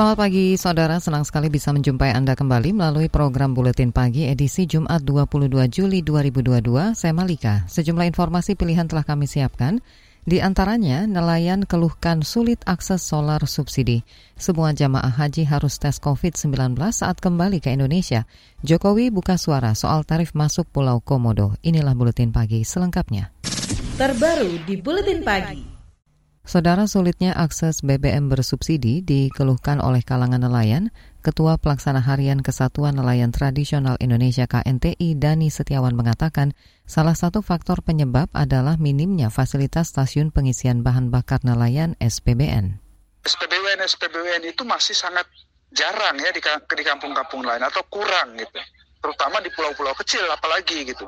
Selamat pagi saudara, senang sekali bisa menjumpai Anda kembali melalui program Buletin Pagi edisi Jumat 22 Juli 2022. Saya Malika. Sejumlah informasi pilihan telah kami siapkan. Di antaranya, nelayan keluhkan sulit akses solar subsidi. Semua jamaah haji harus tes COVID-19 saat kembali ke Indonesia. Jokowi buka suara soal tarif masuk Pulau Komodo. Inilah Buletin Pagi selengkapnya. Terbaru di Buletin Pagi. Saudara sulitnya akses BBM bersubsidi dikeluhkan oleh kalangan nelayan. Ketua Pelaksana Harian Kesatuan Nelayan Tradisional Indonesia KNTI Dani Setiawan mengatakan salah satu faktor penyebab adalah minimnya fasilitas stasiun pengisian bahan bakar nelayan SPBN. SPBN SPBN itu masih sangat jarang ya di, di kampung-kampung lain atau kurang gitu. Terutama di pulau-pulau kecil apalagi gitu.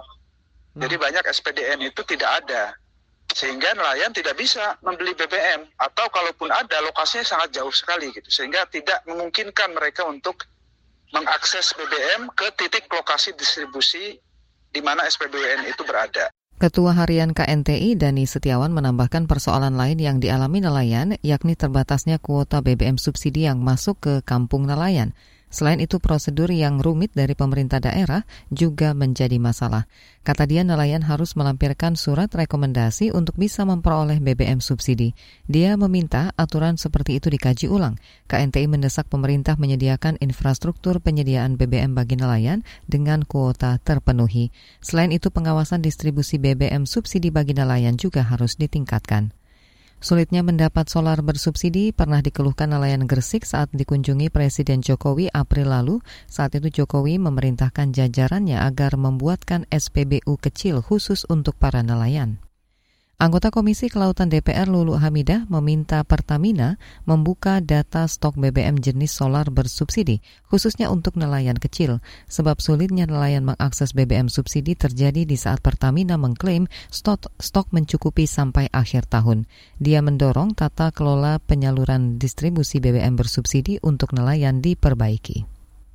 Jadi banyak SPDN itu tidak ada sehingga nelayan tidak bisa membeli BBM atau kalaupun ada lokasinya sangat jauh sekali gitu sehingga tidak memungkinkan mereka untuk mengakses BBM ke titik lokasi distribusi di mana SPBN itu berada. Ketua Harian KNTI Dani Setiawan menambahkan persoalan lain yang dialami nelayan yakni terbatasnya kuota BBM subsidi yang masuk ke kampung nelayan. Selain itu, prosedur yang rumit dari pemerintah daerah juga menjadi masalah. Kata dia, nelayan harus melampirkan surat rekomendasi untuk bisa memperoleh BBM subsidi. Dia meminta aturan seperti itu dikaji ulang. KNTI mendesak pemerintah menyediakan infrastruktur penyediaan BBM bagi nelayan dengan kuota terpenuhi. Selain itu, pengawasan distribusi BBM subsidi bagi nelayan juga harus ditingkatkan. Sulitnya mendapat solar bersubsidi pernah dikeluhkan nelayan Gresik saat dikunjungi Presiden Jokowi April lalu. Saat itu Jokowi memerintahkan jajarannya agar membuatkan SPBU kecil khusus untuk para nelayan. Anggota Komisi Kelautan DPR Lulu Hamidah meminta Pertamina membuka data stok BBM jenis solar bersubsidi, khususnya untuk nelayan kecil, sebab sulitnya nelayan mengakses BBM subsidi terjadi di saat Pertamina mengklaim stok, stok mencukupi sampai akhir tahun. Dia mendorong tata kelola penyaluran distribusi BBM bersubsidi untuk nelayan diperbaiki.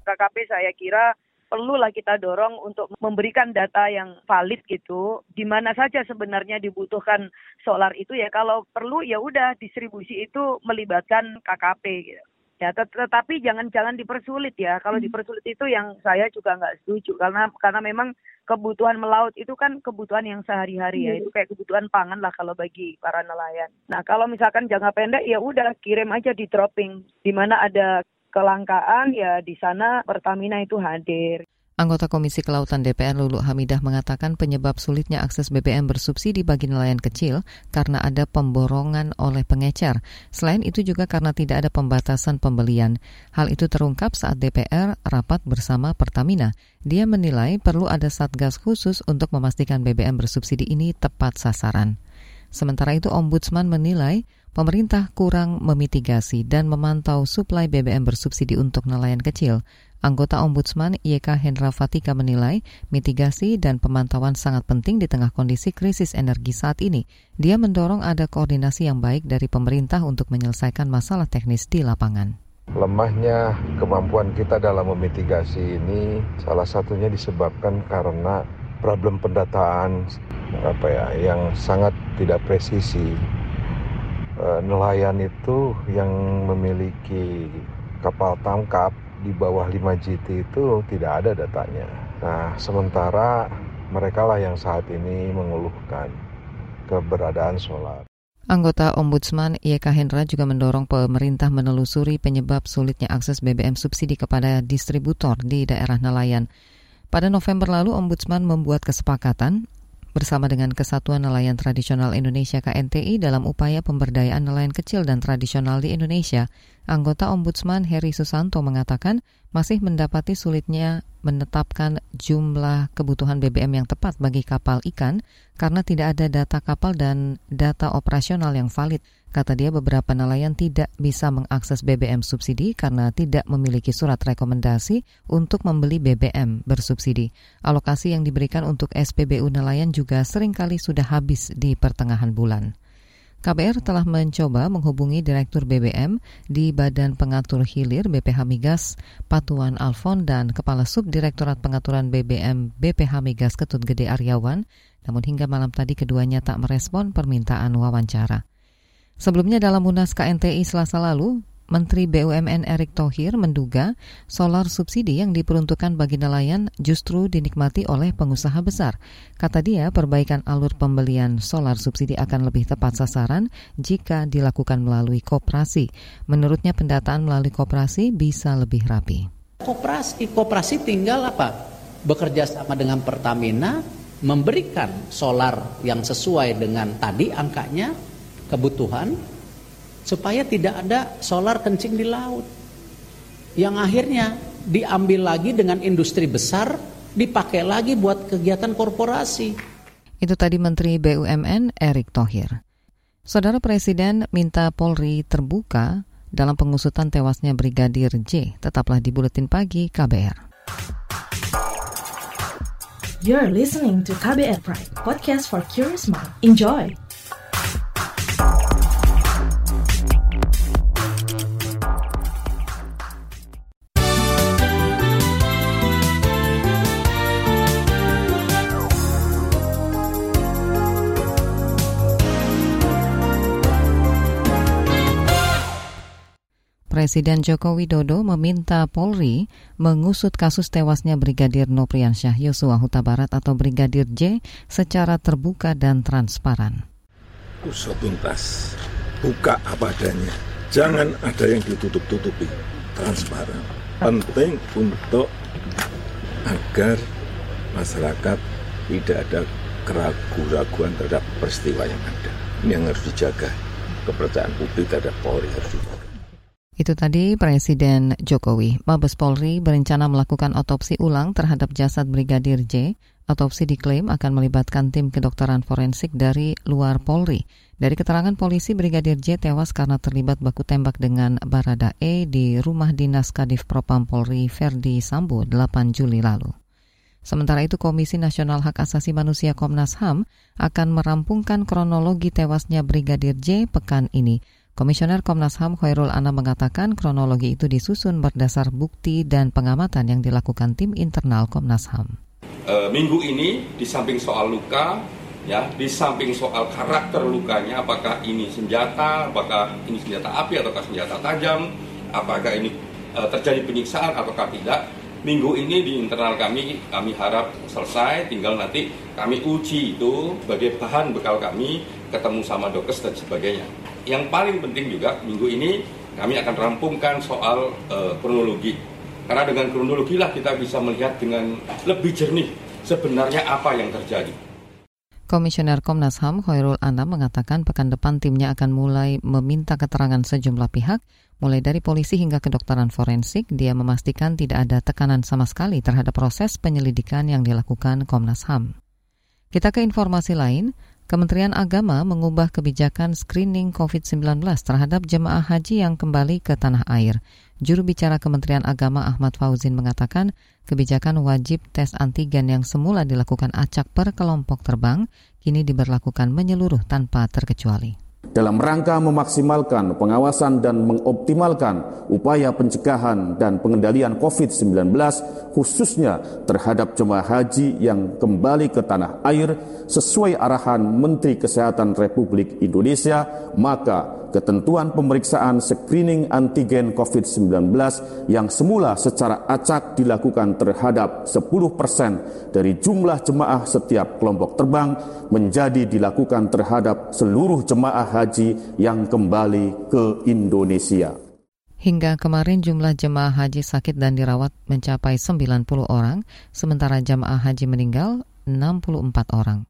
KKP saya kira perlulah kita dorong untuk memberikan data yang valid gitu di mana saja sebenarnya dibutuhkan solar itu ya kalau perlu ya udah distribusi itu melibatkan KKP gitu. Ya, tet tetapi jangan jangan dipersulit ya. Kalau hmm. dipersulit itu yang saya juga nggak setuju karena karena memang kebutuhan melaut itu kan kebutuhan yang sehari-hari ya. Itu kayak kebutuhan pangan lah kalau bagi para nelayan. Nah, kalau misalkan jangka pendek ya udah kirim aja di dropping di mana ada kelangkaan ya di sana Pertamina itu hadir. Anggota Komisi Kelautan DPR Lulu Hamidah mengatakan penyebab sulitnya akses BBM bersubsidi bagi nelayan kecil karena ada pemborongan oleh pengecer. Selain itu juga karena tidak ada pembatasan pembelian. Hal itu terungkap saat DPR rapat bersama Pertamina. Dia menilai perlu ada satgas khusus untuk memastikan BBM bersubsidi ini tepat sasaran. Sementara itu Ombudsman menilai pemerintah kurang memitigasi dan memantau suplai BBM bersubsidi untuk nelayan kecil. Anggota Ombudsman YK Hendra Fatika menilai mitigasi dan pemantauan sangat penting di tengah kondisi krisis energi saat ini. Dia mendorong ada koordinasi yang baik dari pemerintah untuk menyelesaikan masalah teknis di lapangan. Lemahnya kemampuan kita dalam memitigasi ini salah satunya disebabkan karena problem pendataan apa ya yang sangat tidak presisi nelayan itu yang memiliki kapal tangkap di bawah 5 GT itu tidak ada datanya. Nah, sementara mereka lah yang saat ini mengeluhkan keberadaan solar. Anggota Ombudsman YK Hendra juga mendorong pemerintah menelusuri penyebab sulitnya akses BBM subsidi kepada distributor di daerah nelayan. Pada November lalu, Ombudsman membuat kesepakatan bersama dengan Kesatuan Nelayan Tradisional Indonesia KNTI dalam upaya pemberdayaan nelayan kecil dan tradisional di Indonesia. Anggota Ombudsman Heri Susanto mengatakan masih mendapati sulitnya menetapkan jumlah kebutuhan BBM yang tepat bagi kapal ikan karena tidak ada data kapal dan data operasional yang valid. Kata dia beberapa nelayan tidak bisa mengakses BBM subsidi karena tidak memiliki surat rekomendasi untuk membeli BBM bersubsidi. Alokasi yang diberikan untuk SPBU nelayan juga sering kali sudah habis di pertengahan bulan. KBR telah mencoba menghubungi Direktur BBM di Badan Pengatur Hilir BPH Migas, Patuan Alfon dan Kepala Subdirektorat Pengaturan BBM BPH Migas Ketut Gede Aryawan, namun hingga malam tadi keduanya tak merespon permintaan wawancara. Sebelumnya dalam Munas KNTI Selasa lalu, Menteri BUMN Erick Thohir menduga solar subsidi yang diperuntukkan bagi nelayan justru dinikmati oleh pengusaha besar. Kata dia, perbaikan alur pembelian solar subsidi akan lebih tepat sasaran jika dilakukan melalui koperasi. Menurutnya pendataan melalui koperasi bisa lebih rapi. Koperasi, koperasi tinggal apa? Bekerja sama dengan Pertamina, memberikan solar yang sesuai dengan tadi angkanya, kebutuhan, supaya tidak ada solar kencing di laut. Yang akhirnya diambil lagi dengan industri besar, dipakai lagi buat kegiatan korporasi. Itu tadi Menteri BUMN Erick Thohir. Saudara Presiden minta Polri terbuka dalam pengusutan tewasnya Brigadir J. Tetaplah di Buletin Pagi KBR. You're listening to KBR Pride, podcast for curious mind. Enjoy! Presiden Joko Widodo meminta Polri mengusut kasus tewasnya Brigadir Nopriansyah Yosua Huta Barat atau Brigadir J secara terbuka dan transparan. Usut tuntas, buka apa adanya. Jangan ada yang ditutup-tutupi, transparan. Penting untuk agar masyarakat tidak ada keraguan-keraguan terhadap peristiwa yang ada. Ini yang harus dijaga. Kepercayaan publik terhadap Polri harus dijaga. Itu tadi Presiden Jokowi. Mabes Polri berencana melakukan otopsi ulang terhadap jasad Brigadir J. Otopsi diklaim akan melibatkan tim kedokteran forensik dari luar Polri. Dari keterangan polisi, Brigadir J tewas karena terlibat baku tembak dengan Barada E di rumah dinas Kadif Propam Polri Verdi Sambo 8 Juli lalu. Sementara itu Komisi Nasional Hak Asasi Manusia Komnas HAM akan merampungkan kronologi tewasnya Brigadir J pekan ini. Komisioner Komnas HAM Khairul Anam mengatakan kronologi itu disusun berdasar bukti dan pengamatan yang dilakukan tim internal Komnas HAM. E, minggu ini di samping soal luka, ya, di samping soal karakter lukanya, apakah ini senjata, apakah ini senjata api ataukah senjata tajam, apakah ini e, terjadi penyiksaan ataukah tidak, minggu ini di internal kami kami harap selesai tinggal nanti kami uji itu sebagai bahan bekal kami ketemu sama dokes dan sebagainya yang paling penting juga minggu ini kami akan rampungkan soal uh, kronologi. Karena dengan kronologi lah kita bisa melihat dengan lebih jernih sebenarnya apa yang terjadi. Komisioner Komnas HAM Khairul Anam mengatakan pekan depan timnya akan mulai meminta keterangan sejumlah pihak, mulai dari polisi hingga kedokteran forensik. Dia memastikan tidak ada tekanan sama sekali terhadap proses penyelidikan yang dilakukan Komnas HAM. Kita ke informasi lain, Kementerian Agama mengubah kebijakan screening COVID-19 terhadap jemaah haji yang kembali ke tanah air. Juru bicara Kementerian Agama Ahmad Fauzin mengatakan kebijakan wajib tes antigen yang semula dilakukan acak per kelompok terbang kini diberlakukan menyeluruh tanpa terkecuali dalam rangka memaksimalkan pengawasan dan mengoptimalkan upaya pencegahan dan pengendalian COVID-19 khususnya terhadap jemaah haji yang kembali ke tanah air sesuai arahan Menteri Kesehatan Republik Indonesia maka ketentuan pemeriksaan screening antigen COVID-19 yang semula secara acak dilakukan terhadap 10 persen dari jumlah jemaah setiap kelompok terbang menjadi dilakukan terhadap seluruh jemaah haji yang kembali ke Indonesia. Hingga kemarin jumlah jemaah haji sakit dan dirawat mencapai 90 orang, sementara jemaah haji meninggal 64 orang.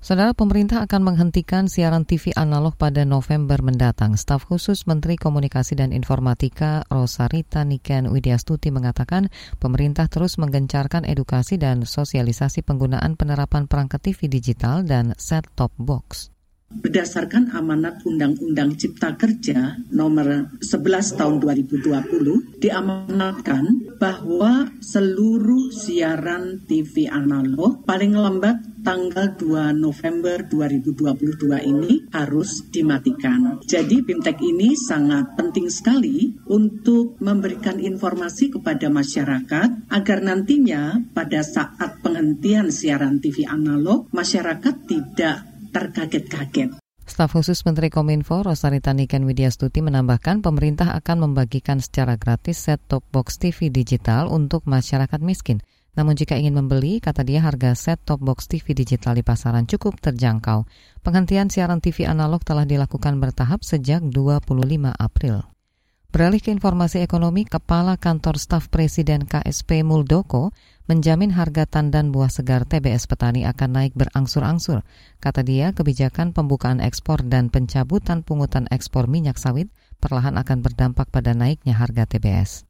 Saudara pemerintah akan menghentikan siaran TV analog pada November mendatang. Staf khusus Menteri Komunikasi dan Informatika Rosarita Niken Widyastuti mengatakan pemerintah terus menggencarkan edukasi dan sosialisasi penggunaan penerapan perangkat TV digital dan set-top box. Berdasarkan amanat Undang-Undang Cipta Kerja nomor 11 tahun 2020 diamanatkan bahwa seluruh siaran TV analog paling lambat tanggal 2 November 2022 ini harus dimatikan. Jadi BIMTEK ini sangat penting sekali untuk memberikan informasi kepada masyarakat agar nantinya pada saat penghentian siaran TV analog masyarakat tidak terkaget-kaget. Staf khusus Menteri Kominfo Rosarita Niken Widyastuti menambahkan pemerintah akan membagikan secara gratis set-top box TV digital untuk masyarakat miskin. Namun jika ingin membeli, kata dia harga set-top box TV digital di pasaran cukup terjangkau. Penghentian siaran TV analog telah dilakukan bertahap sejak 25 April. Beralih ke informasi ekonomi, Kepala Kantor Staf Presiden KSP Muldoko menjamin harga tandan buah segar TBS petani akan naik berangsur-angsur. Kata dia, kebijakan pembukaan ekspor dan pencabutan pungutan ekspor minyak sawit perlahan akan berdampak pada naiknya harga TBS.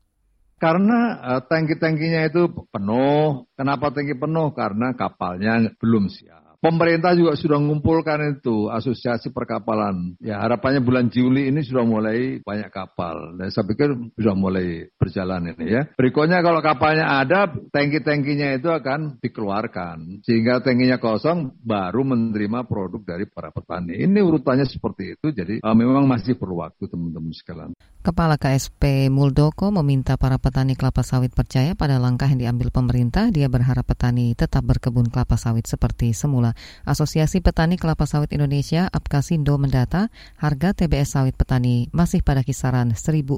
Karena uh, tangki-tangkinya itu penuh. Kenapa tangki penuh? Karena kapalnya belum siap. Pemerintah juga sudah mengumpulkan itu asosiasi perkapalan. Ya harapannya bulan Juli ini sudah mulai banyak kapal. Dan saya pikir sudah mulai berjalan ini ya. Berikutnya kalau kapalnya ada, tangki-tangkinya itu akan dikeluarkan. Sehingga tangkinya kosong, baru menerima produk dari para petani. Ini urutannya seperti itu, jadi uh, memang masih perlu waktu teman-teman sekalian. Kepala KSP Muldoko meminta para petani kelapa sawit percaya pada langkah yang diambil pemerintah. Dia berharap petani tetap berkebun kelapa sawit seperti semula. Asosiasi Petani Kelapa Sawit Indonesia Apkasindo mendata harga TBS sawit petani masih pada kisaran 1.400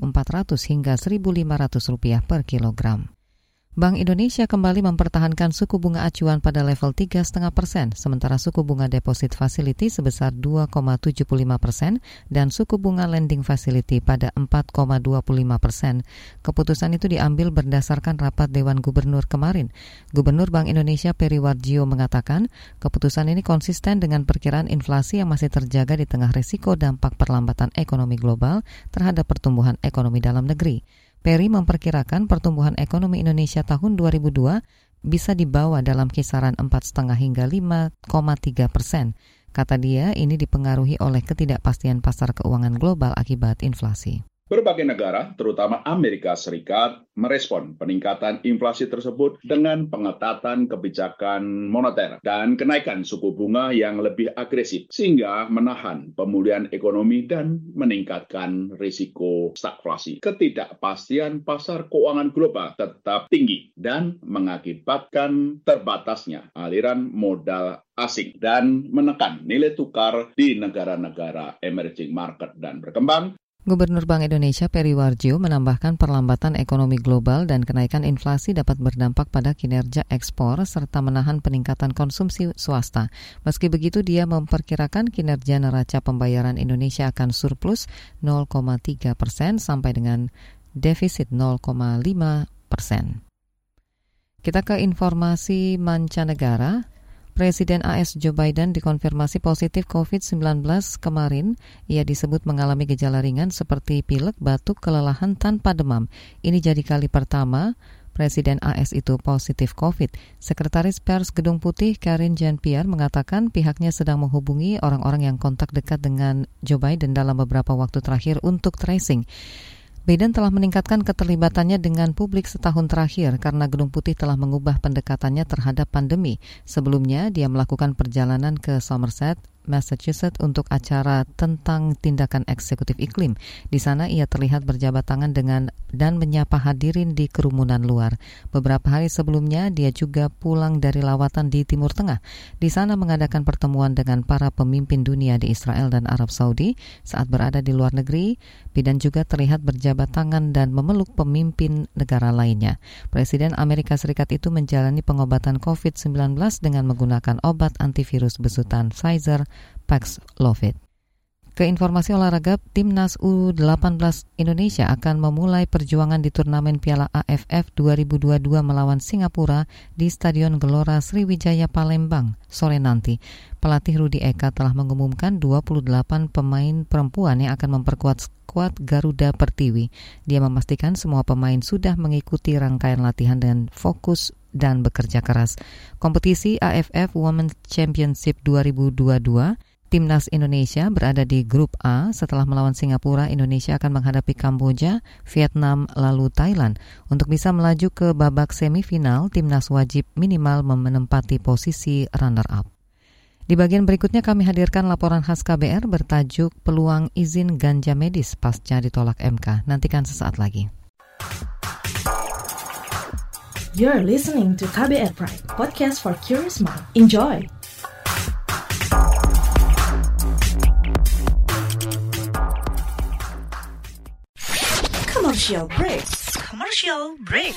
hingga 1.500 rupiah per kilogram. Bank Indonesia kembali mempertahankan suku bunga acuan pada level 3,5 persen, sementara suku bunga deposit facility sebesar 2,75 persen dan suku bunga lending facility pada 4,25 persen. Keputusan itu diambil berdasarkan rapat Dewan Gubernur kemarin. Gubernur Bank Indonesia Peri Warjio mengatakan keputusan ini konsisten dengan perkiraan inflasi yang masih terjaga di tengah risiko dampak perlambatan ekonomi global terhadap pertumbuhan ekonomi dalam negeri. Perry memperkirakan pertumbuhan ekonomi Indonesia tahun 2002 bisa dibawa dalam kisaran 4,5 hingga 5,3 persen. Kata dia, ini dipengaruhi oleh ketidakpastian pasar keuangan global akibat inflasi. Berbagai negara, terutama Amerika Serikat, merespon peningkatan inflasi tersebut dengan pengetatan kebijakan moneter dan kenaikan suku bunga yang lebih agresif, sehingga menahan pemulihan ekonomi dan meningkatkan risiko stagflasi. Ketidakpastian pasar keuangan global tetap tinggi dan mengakibatkan terbatasnya aliran modal asing dan menekan nilai tukar di negara-negara emerging market dan berkembang Gubernur Bank Indonesia Peri Warjio menambahkan perlambatan ekonomi global dan kenaikan inflasi dapat berdampak pada kinerja ekspor serta menahan peningkatan konsumsi swasta. Meski begitu, dia memperkirakan kinerja neraca pembayaran Indonesia akan surplus 0,3 persen sampai dengan defisit 0,5 persen. Kita ke informasi mancanegara. Presiden AS Joe Biden dikonfirmasi positif COVID-19 kemarin. Ia disebut mengalami gejala ringan seperti pilek, batuk, kelelahan tanpa demam. Ini jadi kali pertama Presiden AS itu positif COVID. Sekretaris Pers Gedung Putih Karin Jean-Pierre mengatakan pihaknya sedang menghubungi orang-orang yang kontak dekat dengan Joe Biden dalam beberapa waktu terakhir untuk tracing. Biden telah meningkatkan keterlibatannya dengan publik setahun terakhir karena Gedung Putih telah mengubah pendekatannya terhadap pandemi. Sebelumnya, dia melakukan perjalanan ke Somerset, Massachusetts untuk acara tentang tindakan eksekutif iklim. Di sana ia terlihat berjabat tangan dengan dan menyapa hadirin di kerumunan luar. Beberapa hari sebelumnya dia juga pulang dari lawatan di Timur Tengah. Di sana mengadakan pertemuan dengan para pemimpin dunia di Israel dan Arab Saudi. Saat berada di luar negeri, Biden juga terlihat berjabat tangan dan memeluk pemimpin negara lainnya. Presiden Amerika Serikat itu menjalani pengobatan COVID-19 dengan menggunakan obat antivirus besutan Pfizer Paxlovid. Ke informasi olahraga, Timnas U18 Indonesia akan memulai perjuangan di turnamen Piala AFF 2022 melawan Singapura di Stadion Gelora Sriwijaya Palembang sore nanti. Pelatih Rudi Eka telah mengumumkan 28 pemain perempuan yang akan memperkuat skuad Garuda Pertiwi. Dia memastikan semua pemain sudah mengikuti rangkaian latihan dan fokus dan bekerja keras. Kompetisi AFF Women's Championship 2022 Timnas Indonesia berada di grup A setelah melawan Singapura, Indonesia akan menghadapi Kamboja, Vietnam, lalu Thailand. Untuk bisa melaju ke babak semifinal, timnas wajib minimal menempati posisi runner-up. Di bagian berikutnya kami hadirkan laporan khas KBR bertajuk Peluang Izin Ganja Medis pasca ditolak MK. Nantikan sesaat lagi. You're listening to KBR Pride, podcast for curious mind. Enjoy! Commercial break. Commercial break.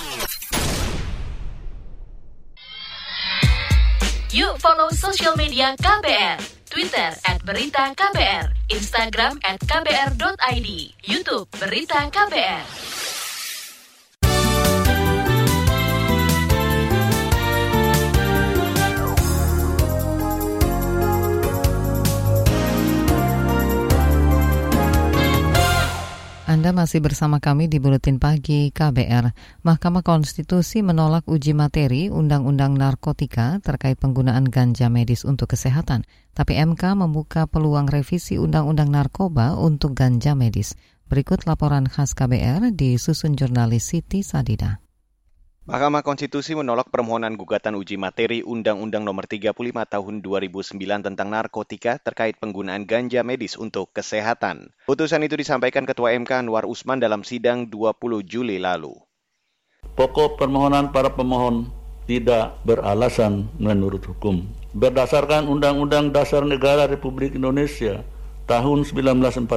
Yuk follow social media KBR. Twitter at Berita KBR, Instagram at KBR.id, Youtube Berita KBR. Masih bersama kami di Buletin Pagi KBR. Mahkamah Konstitusi menolak uji materi Undang-Undang Narkotika terkait penggunaan ganja medis untuk kesehatan. Tapi MK membuka peluang revisi Undang-Undang Narkoba untuk ganja medis. Berikut laporan khas KBR di susun jurnalis Siti Sadida. Mahkamah Konstitusi menolak permohonan gugatan uji materi Undang-Undang Nomor 35 Tahun 2009 tentang narkotika terkait penggunaan ganja medis untuk kesehatan. Putusan itu disampaikan Ketua MK Anwar Usman dalam sidang 20 Juli lalu. Pokok permohonan para pemohon tidak beralasan menurut hukum. Berdasarkan Undang-Undang Dasar Negara Republik Indonesia tahun 1945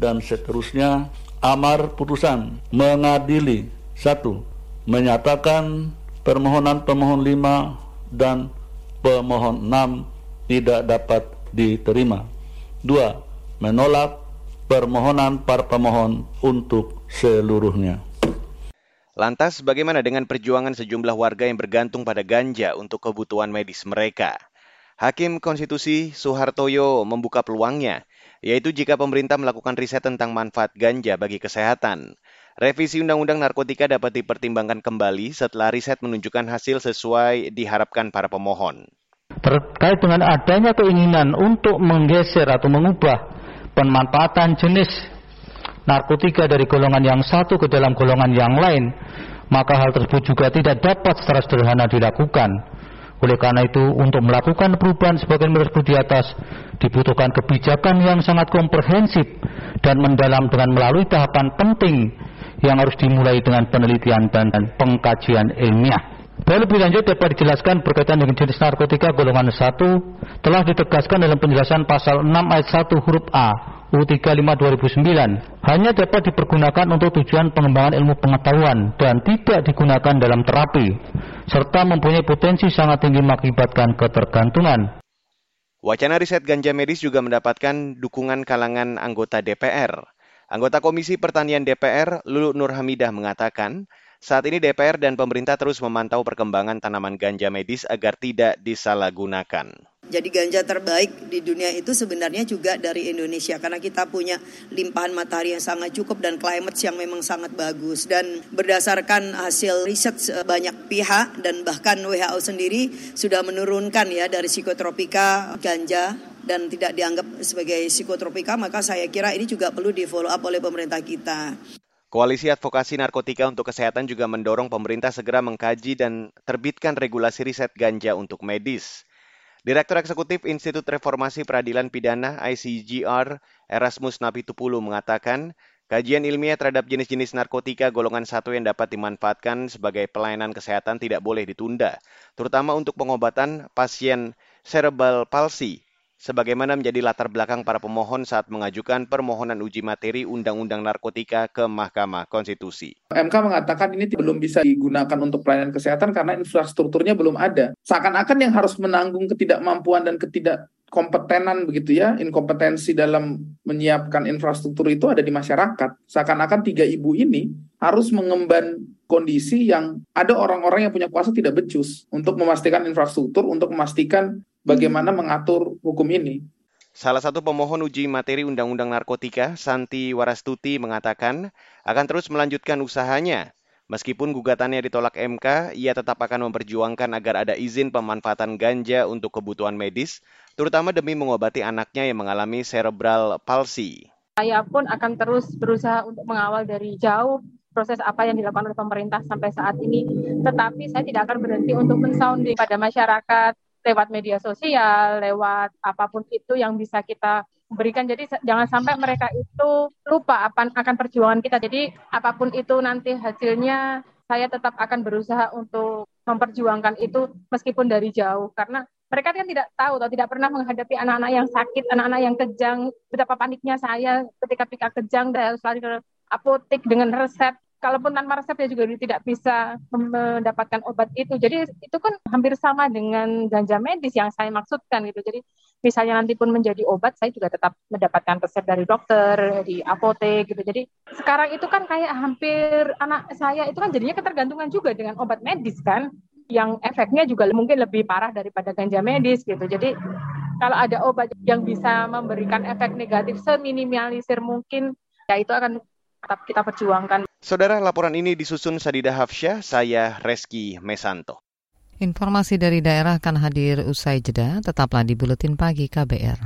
dan seterusnya, amar putusan mengadili satu menyatakan permohonan pemohon 5 dan pemohon 6 tidak dapat diterima. 2. Menolak permohonan para pemohon untuk seluruhnya. Lantas bagaimana dengan perjuangan sejumlah warga yang bergantung pada ganja untuk kebutuhan medis mereka? Hakim Konstitusi Soehartoyo membuka peluangnya, yaitu jika pemerintah melakukan riset tentang manfaat ganja bagi kesehatan. Revisi Undang-Undang Narkotika dapat dipertimbangkan kembali setelah riset menunjukkan hasil sesuai diharapkan para pemohon. Terkait dengan adanya keinginan untuk menggeser atau mengubah pemanfaatan jenis narkotika dari golongan yang satu ke dalam golongan yang lain, maka hal tersebut juga tidak dapat secara sederhana dilakukan. Oleh karena itu, untuk melakukan perubahan sebagian tersebut di atas, dibutuhkan kebijakan yang sangat komprehensif dan mendalam dengan melalui tahapan penting yang harus dimulai dengan penelitian dan, pengkajian ilmiah. Dan lebih lanjut dapat dijelaskan berkaitan dengan jenis narkotika golongan 1 telah ditegaskan dalam penjelasan pasal 6 ayat 1 huruf A U35 2009 hanya dapat dipergunakan untuk tujuan pengembangan ilmu pengetahuan dan tidak digunakan dalam terapi serta mempunyai potensi sangat tinggi mengakibatkan ketergantungan. Wacana riset ganja medis juga mendapatkan dukungan kalangan anggota DPR. Anggota Komisi Pertanian DPR, Lulu Nur Hamidah mengatakan, saat ini DPR dan pemerintah terus memantau perkembangan tanaman ganja medis agar tidak disalahgunakan. Jadi ganja terbaik di dunia itu sebenarnya juga dari Indonesia karena kita punya limpahan matahari yang sangat cukup dan climate yang memang sangat bagus dan berdasarkan hasil riset banyak pihak dan bahkan WHO sendiri sudah menurunkan ya dari psikotropika ganja dan tidak dianggap sebagai psikotropika, maka saya kira ini juga perlu di follow up oleh pemerintah kita. Koalisi Advokasi Narkotika untuk Kesehatan juga mendorong pemerintah segera mengkaji dan terbitkan regulasi riset ganja untuk medis. Direktur Eksekutif Institut Reformasi Peradilan Pidana ICGR Erasmus Napitupulu mengatakan, kajian ilmiah terhadap jenis-jenis narkotika golongan satu yang dapat dimanfaatkan sebagai pelayanan kesehatan tidak boleh ditunda, terutama untuk pengobatan pasien cerebral palsy sebagaimana menjadi latar belakang para pemohon saat mengajukan permohonan uji materi Undang-Undang Narkotika ke Mahkamah Konstitusi. MK mengatakan ini belum bisa digunakan untuk pelayanan kesehatan karena infrastrukturnya belum ada. Seakan-akan yang harus menanggung ketidakmampuan dan ketidak kompetenan begitu ya, inkompetensi dalam menyiapkan infrastruktur itu ada di masyarakat. Seakan-akan tiga ibu ini harus mengemban kondisi yang ada orang-orang yang punya kuasa tidak becus untuk memastikan infrastruktur, untuk memastikan bagaimana mengatur hukum ini. Salah satu pemohon uji materi Undang-Undang Narkotika, Santi Warastuti, mengatakan akan terus melanjutkan usahanya Meskipun gugatannya ditolak MK, ia tetap akan memperjuangkan agar ada izin pemanfaatan ganja untuk kebutuhan medis, terutama demi mengobati anaknya yang mengalami cerebral palsy. Saya pun akan terus berusaha untuk mengawal dari jauh proses apa yang dilakukan oleh pemerintah sampai saat ini. Tetapi saya tidak akan berhenti untuk mensounding pada masyarakat lewat media sosial, lewat apa pun itu yang bisa kita berikan. Jadi jangan sampai mereka itu lupa apa akan perjuangan kita. Jadi apa pun itu nanti hasilnya saya tetap akan berusaha untuk memperjuangkan itu meskipun dari jauh karena mereka kan tidak tahu atau tidak pernah menghadapi anak-anak yang sakit, anak-anak yang kejang. Betapa paniknya saya ketika pika kejang dan harus lari ke apotek dengan resep kalaupun tanpa resep ya juga tidak bisa mendapatkan obat itu. Jadi itu kan hampir sama dengan ganja medis yang saya maksudkan gitu. Jadi misalnya nanti pun menjadi obat, saya juga tetap mendapatkan resep dari dokter, di apotek gitu. Jadi sekarang itu kan kayak hampir anak saya itu kan jadinya ketergantungan juga dengan obat medis kan, yang efeknya juga mungkin lebih parah daripada ganja medis gitu. Jadi kalau ada obat yang bisa memberikan efek negatif seminimalisir mungkin, ya itu akan tetap kita perjuangkan. Saudara, laporan ini disusun Sadida Hafsyah, saya Reski Mesanto. Informasi dari daerah akan hadir usai jeda, tetaplah di Buletin Pagi KBR.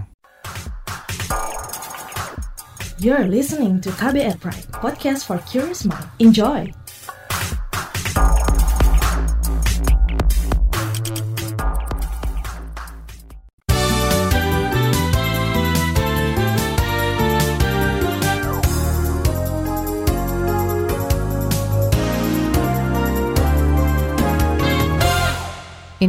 You're listening to KBR Pride, podcast for curious mind. Enjoy!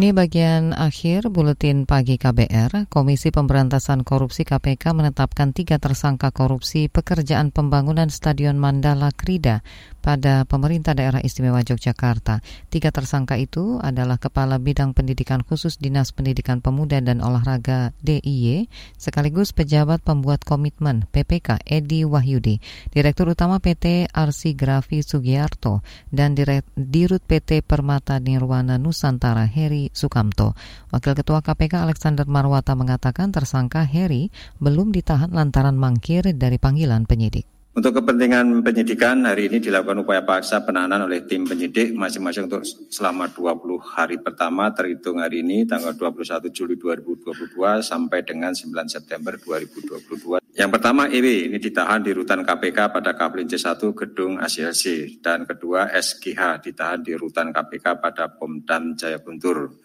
Ini bagian akhir buletin pagi KBR. Komisi Pemberantasan Korupsi KPK menetapkan tiga tersangka korupsi pekerjaan pembangunan Stadion Mandala Krida pada pemerintah daerah istimewa Yogyakarta. Tiga tersangka itu adalah Kepala Bidang Pendidikan Khusus Dinas Pendidikan Pemuda dan Olahraga DIY, sekaligus pejabat pembuat komitmen PPK Edi Wahyudi, Direktur Utama PT Arsi Grafi Sugiarto, dan Dirut PT Permata Nirwana Nusantara Heri Sukamto. Wakil Ketua KPK Alexander Marwata mengatakan tersangka Heri belum ditahan lantaran mangkir dari panggilan penyidik. Untuk kepentingan penyidikan, hari ini dilakukan upaya paksa penahanan oleh tim penyidik masing-masing untuk selama 20 hari pertama terhitung hari ini tanggal 21 Juli 2022 sampai dengan 9 September 2022. Yang pertama EW ini ditahan di rutan KPK pada Kaplin C1 Gedung ACLC dan kedua SGH ditahan di rutan KPK pada Pomdam Jaya Guntur.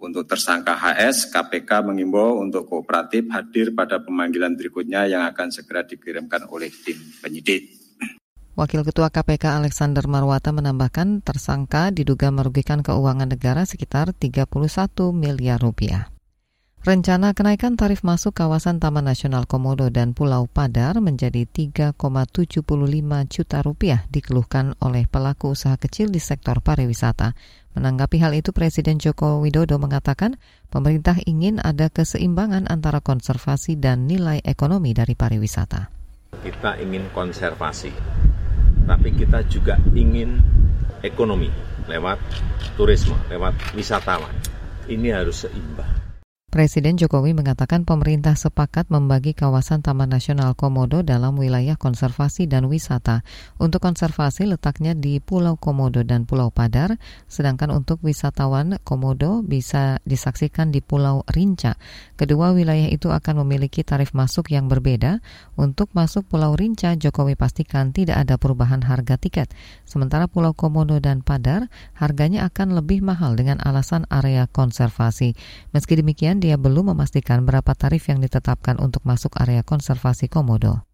Untuk tersangka HS, KPK mengimbau untuk kooperatif hadir pada pemanggilan berikutnya yang akan segera dikirimkan oleh tim penyidik. Wakil Ketua KPK Alexander Marwata menambahkan tersangka diduga merugikan keuangan negara sekitar 31 miliar rupiah. Rencana kenaikan tarif masuk kawasan Taman Nasional Komodo dan Pulau Padar menjadi 3,75 juta rupiah dikeluhkan oleh pelaku usaha kecil di sektor pariwisata. Menanggapi hal itu, Presiden Joko Widodo mengatakan pemerintah ingin ada keseimbangan antara konservasi dan nilai ekonomi dari pariwisata. Kita ingin konservasi, tapi kita juga ingin ekonomi lewat turisme, lewat wisatawan. Ini harus seimbang. Presiden Jokowi mengatakan pemerintah sepakat membagi kawasan Taman Nasional Komodo dalam wilayah konservasi dan wisata. Untuk konservasi letaknya di Pulau Komodo dan Pulau Padar, sedangkan untuk wisatawan Komodo bisa disaksikan di Pulau Rinca. Kedua wilayah itu akan memiliki tarif masuk yang berbeda. Untuk masuk Pulau Rinca, Jokowi pastikan tidak ada perubahan harga tiket. Sementara Pulau Komodo dan Padar, harganya akan lebih mahal dengan alasan area konservasi. Meski demikian, dia belum memastikan berapa tarif yang ditetapkan untuk masuk area konservasi Komodo.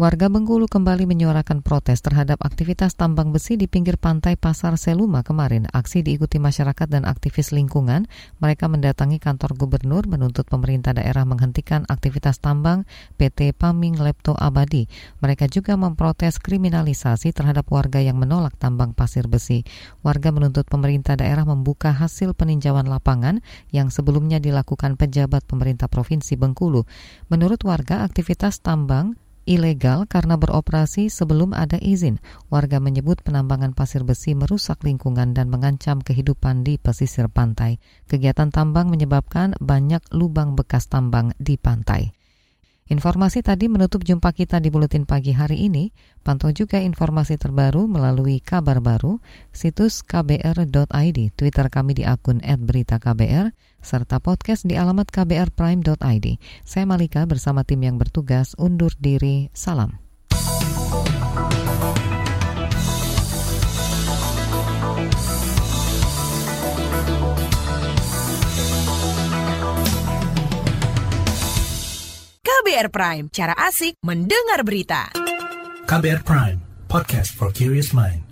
Warga Bengkulu kembali menyuarakan protes terhadap aktivitas tambang besi di pinggir pantai Pasar Seluma kemarin. Aksi diikuti masyarakat dan aktivis lingkungan. Mereka mendatangi kantor gubernur menuntut pemerintah daerah menghentikan aktivitas tambang PT Paming Lepto Abadi. Mereka juga memprotes kriminalisasi terhadap warga yang menolak tambang pasir besi. Warga menuntut pemerintah daerah membuka hasil peninjauan lapangan yang sebelumnya dilakukan pejabat pemerintah Provinsi Bengkulu. Menurut warga, aktivitas tambang ilegal karena beroperasi sebelum ada izin. Warga menyebut penambangan pasir besi merusak lingkungan dan mengancam kehidupan di pesisir pantai. Kegiatan tambang menyebabkan banyak lubang bekas tambang di pantai. Informasi tadi menutup jumpa kita di Buletin Pagi hari ini. Pantau juga informasi terbaru melalui kabar baru, situs kbr.id, Twitter kami di akun @beritaKBR, serta podcast di alamat kbrprime.id. Saya Malika bersama tim yang bertugas undur diri. Salam. KBR Prime, cara asik mendengar berita. KBR Prime, podcast for curious mind.